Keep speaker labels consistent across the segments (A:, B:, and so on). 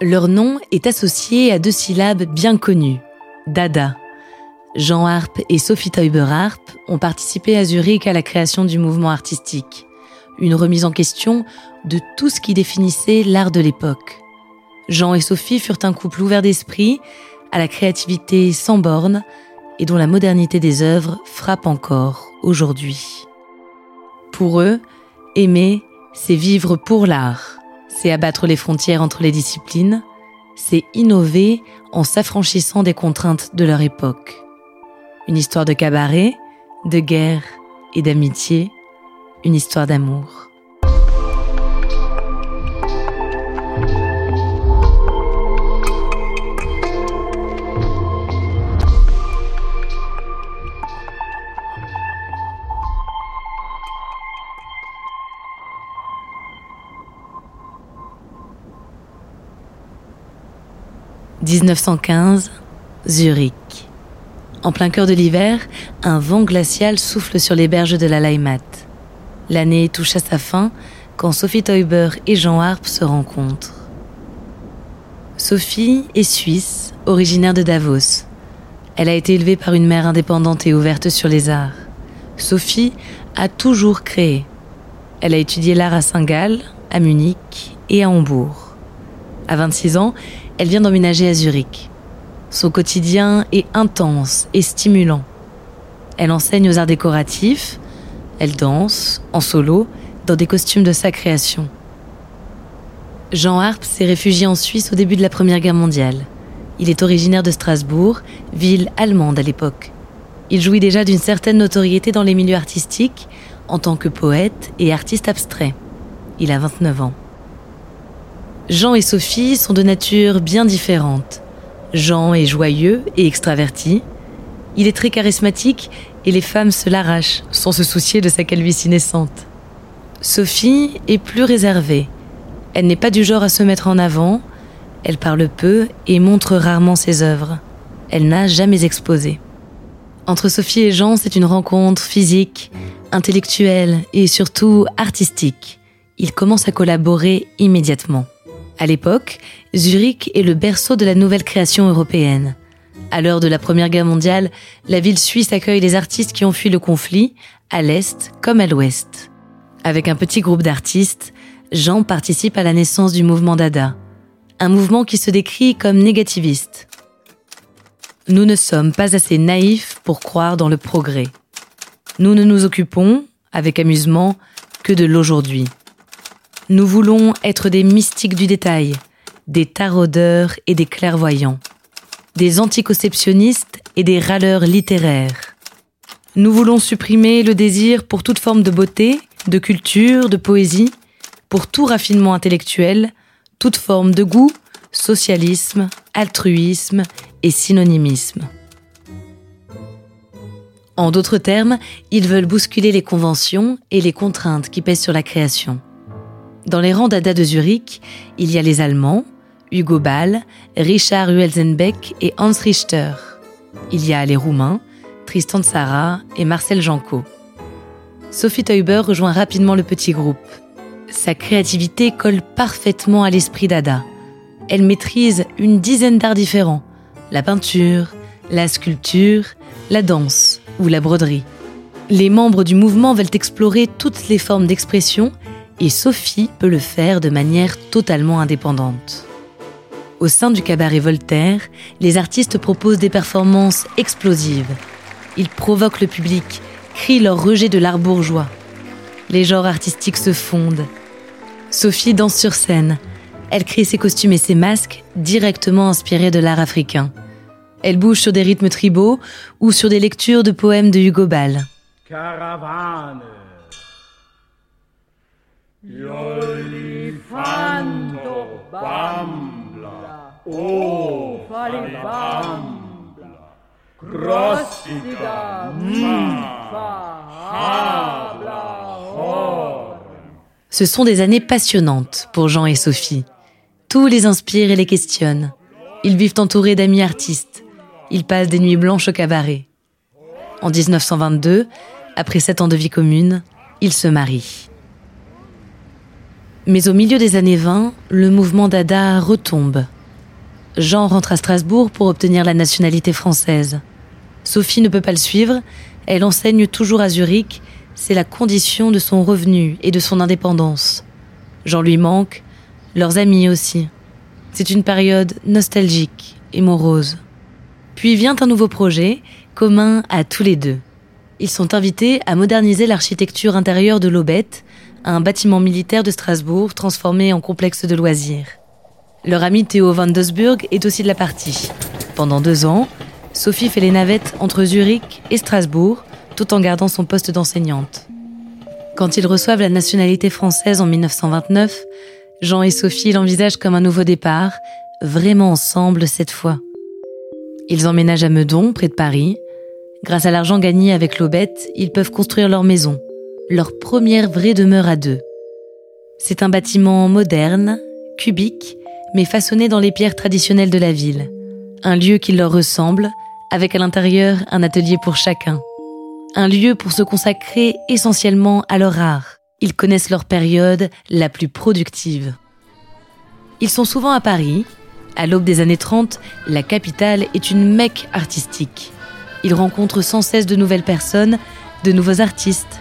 A: Leur nom est associé à deux syllabes bien connues, Dada. Jean Harp et Sophie Teuber Harp ont participé à Zurich à la création du mouvement artistique, une remise en question de tout ce qui définissait l'art de l'époque. Jean et Sophie furent un couple ouvert d'esprit, à la créativité sans bornes et dont la modernité des œuvres frappe encore aujourd'hui. Pour eux, aimer, c'est vivre pour l'art c'est abattre les frontières entre les disciplines, c'est innover en s'affranchissant des contraintes de leur époque. Une histoire de cabaret, de guerre et d'amitié, une histoire d'amour. 1915, Zurich. En plein cœur de l'hiver, un vent glacial souffle sur les berges de la Leimat. L'année touche à sa fin quand Sophie Teuber et Jean Harp se rencontrent. Sophie est suisse, originaire de Davos. Elle a été élevée par une mère indépendante et ouverte sur les arts. Sophie a toujours créé. Elle a étudié l'art à Saint-Gall, à Munich et à Hambourg. À 26 ans, elle vient d'emménager à Zurich. Son quotidien est intense et stimulant. Elle enseigne aux arts décoratifs, elle danse, en solo, dans des costumes de sa création. Jean Harp s'est réfugié en Suisse au début de la Première Guerre mondiale. Il est originaire de Strasbourg, ville allemande à l'époque. Il jouit déjà d'une certaine notoriété dans les milieux artistiques en tant que poète et artiste abstrait. Il a 29 ans. Jean et Sophie sont de nature bien différente. Jean est joyeux et extraverti. Il est très charismatique et les femmes se l'arrachent sans se soucier de sa calvitie naissante. Sophie est plus réservée. Elle n'est pas du genre à se mettre en avant. Elle parle peu et montre rarement ses œuvres. Elle n'a jamais exposé. Entre Sophie et Jean, c'est une rencontre physique, intellectuelle et surtout artistique. Ils commencent à collaborer immédiatement. À l'époque, Zurich est le berceau de la nouvelle création européenne. À l'heure de la Première Guerre mondiale, la ville suisse accueille les artistes qui ont fui le conflit, à l'Est comme à l'Ouest. Avec un petit groupe d'artistes, Jean participe à la naissance du mouvement Dada, un mouvement qui se décrit comme négativiste. Nous ne sommes pas assez naïfs pour croire dans le progrès. Nous ne nous occupons, avec amusement, que de l'aujourd'hui. Nous voulons être des mystiques du détail, des taraudeurs et des clairvoyants, des anticonceptionnistes et des râleurs littéraires. Nous voulons supprimer le désir pour toute forme de beauté, de culture, de poésie, pour tout raffinement intellectuel, toute forme de goût, socialisme, altruisme et synonymisme. En d'autres termes, ils veulent bousculer les conventions et les contraintes qui pèsent sur la création. Dans les rangs d'Ada de Zurich, il y a les Allemands, Hugo Ball, Richard Huelzenbeck et Hans Richter. Il y a les Roumains, Tristan Tzara et Marcel Janco. Sophie Teuber rejoint rapidement le petit groupe. Sa créativité colle parfaitement à l'esprit d'Ada. Elle maîtrise une dizaine d'arts différents la peinture, la sculpture, la danse ou la broderie. Les membres du mouvement veulent explorer toutes les formes d'expression et Sophie peut le faire de manière totalement indépendante. Au sein du cabaret Voltaire, les artistes proposent des performances explosives. Ils provoquent le public, crient leur rejet de l'art bourgeois. Les genres artistiques se fondent. Sophie danse sur scène. Elle crée ses costumes et ses masques directement inspirés de l'art africain. Elle bouge sur des rythmes tribaux ou sur des lectures de poèmes de Hugo Ball. Caravane. Oh, Ce sont des années passionnantes pour Jean et Sophie. Tout les inspire et les questionne. Ils vivent entourés d'amis artistes. Ils passent des nuits blanches au cabaret. En 1922, après sept ans de vie commune, ils se marient. Mais au milieu des années 20, le mouvement Dada retombe. Jean rentre à Strasbourg pour obtenir la nationalité française. Sophie ne peut pas le suivre, elle enseigne toujours à Zurich, c'est la condition de son revenu et de son indépendance. Jean lui manque, leurs amis aussi. C'est une période nostalgique et morose. Puis vient un nouveau projet, commun à tous les deux. Ils sont invités à moderniser l'architecture intérieure de l'Aubette, un bâtiment militaire de Strasbourg transformé en complexe de loisirs. Leur ami Théo van Dosburg est aussi de la partie. Pendant deux ans, Sophie fait les navettes entre Zurich et Strasbourg, tout en gardant son poste d'enseignante. Quand ils reçoivent la nationalité française en 1929, Jean et Sophie l'envisagent comme un nouveau départ, vraiment ensemble cette fois. Ils emménagent à Meudon, près de Paris. Grâce à l'argent gagné avec l'Aubette, ils peuvent construire leur maison, leur première vraie demeure à deux. C'est un bâtiment moderne, cubique, mais façonné dans les pierres traditionnelles de la ville. Un lieu qui leur ressemble, avec à l'intérieur un atelier pour chacun. Un lieu pour se consacrer essentiellement à leur art, ils connaissent leur période la plus productive. Ils sont souvent à Paris. À l'aube des années 30, la capitale est une mecque artistique. Ils rencontrent sans cesse de nouvelles personnes, de nouveaux artistes.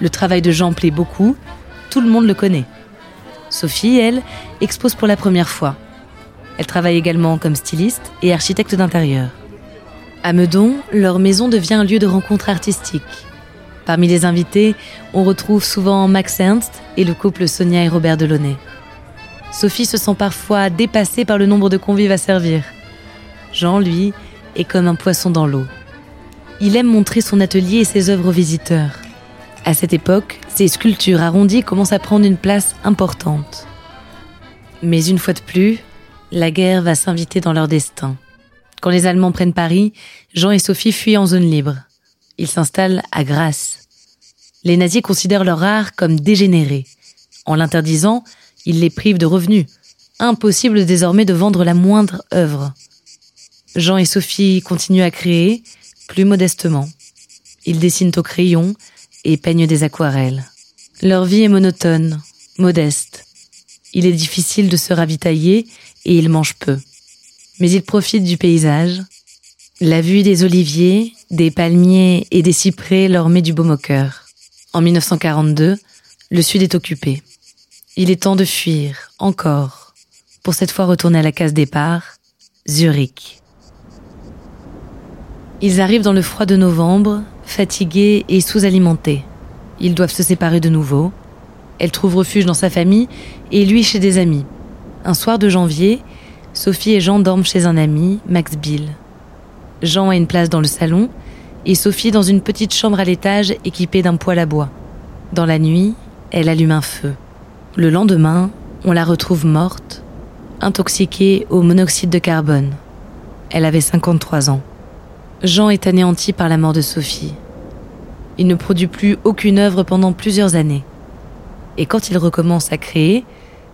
A: Le travail de Jean plaît beaucoup, tout le monde le connaît. Sophie, elle, expose pour la première fois. Elle travaille également comme styliste et architecte d'intérieur. À Meudon, leur maison devient un lieu de rencontre artistique. Parmi les invités, on retrouve souvent Max Ernst et le couple Sonia et Robert Delaunay. Sophie se sent parfois dépassée par le nombre de convives à servir. Jean, lui, est comme un poisson dans l'eau. Il aime montrer son atelier et ses œuvres aux visiteurs. À cette époque, ses sculptures arrondies commencent à prendre une place importante. Mais une fois de plus, la guerre va s'inviter dans leur destin. Quand les Allemands prennent Paris, Jean et Sophie fuient en zone libre. Ils s'installent à Grasse. Les nazis considèrent leur art comme dégénéré. En l'interdisant, ils les privent de revenus. Impossible désormais de vendre la moindre œuvre. Jean et Sophie continuent à créer, plus modestement. Ils dessinent au crayon et peignent des aquarelles. Leur vie est monotone, modeste. Il est difficile de se ravitailler et ils mangent peu. Mais ils profitent du paysage, la vue des oliviers, des palmiers et des cyprès leur met du baume au cœur. En 1942, le Sud est occupé. Il est temps de fuir, encore, pour cette fois retourner à la case départ, Zurich. Ils arrivent dans le froid de novembre, fatigués et sous-alimentés. Ils doivent se séparer de nouveau. Elle trouve refuge dans sa famille et lui chez des amis. Un soir de janvier, Sophie et Jean dorment chez un ami, Max Bill. Jean a une place dans le salon et Sophie dans une petite chambre à l'étage équipée d'un poêle à bois. Dans la nuit, elle allume un feu. Le lendemain, on la retrouve morte, intoxiquée au monoxyde de carbone. Elle avait 53 ans. Jean est anéanti par la mort de Sophie. Il ne produit plus aucune œuvre pendant plusieurs années. Et quand il recommence à créer,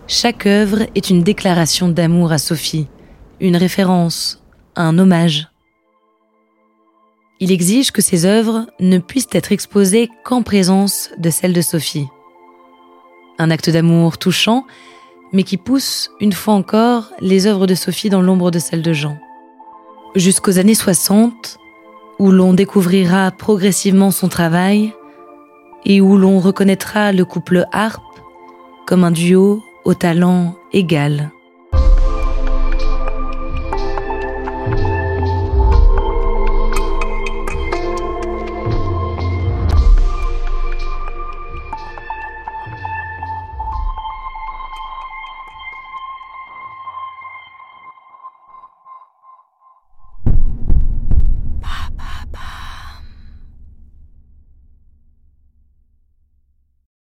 A: chaque œuvre est une déclaration d'amour à Sophie, une référence, un hommage. Il exige que ses œuvres ne puissent être exposées qu'en présence de celles de Sophie. Un acte d'amour touchant, mais qui pousse, une fois encore, les œuvres de Sophie dans l'ombre de celles de Jean. Jusqu'aux années 60, où l'on découvrira progressivement son travail et où l'on reconnaîtra le couple harpe comme un duo au talent égal.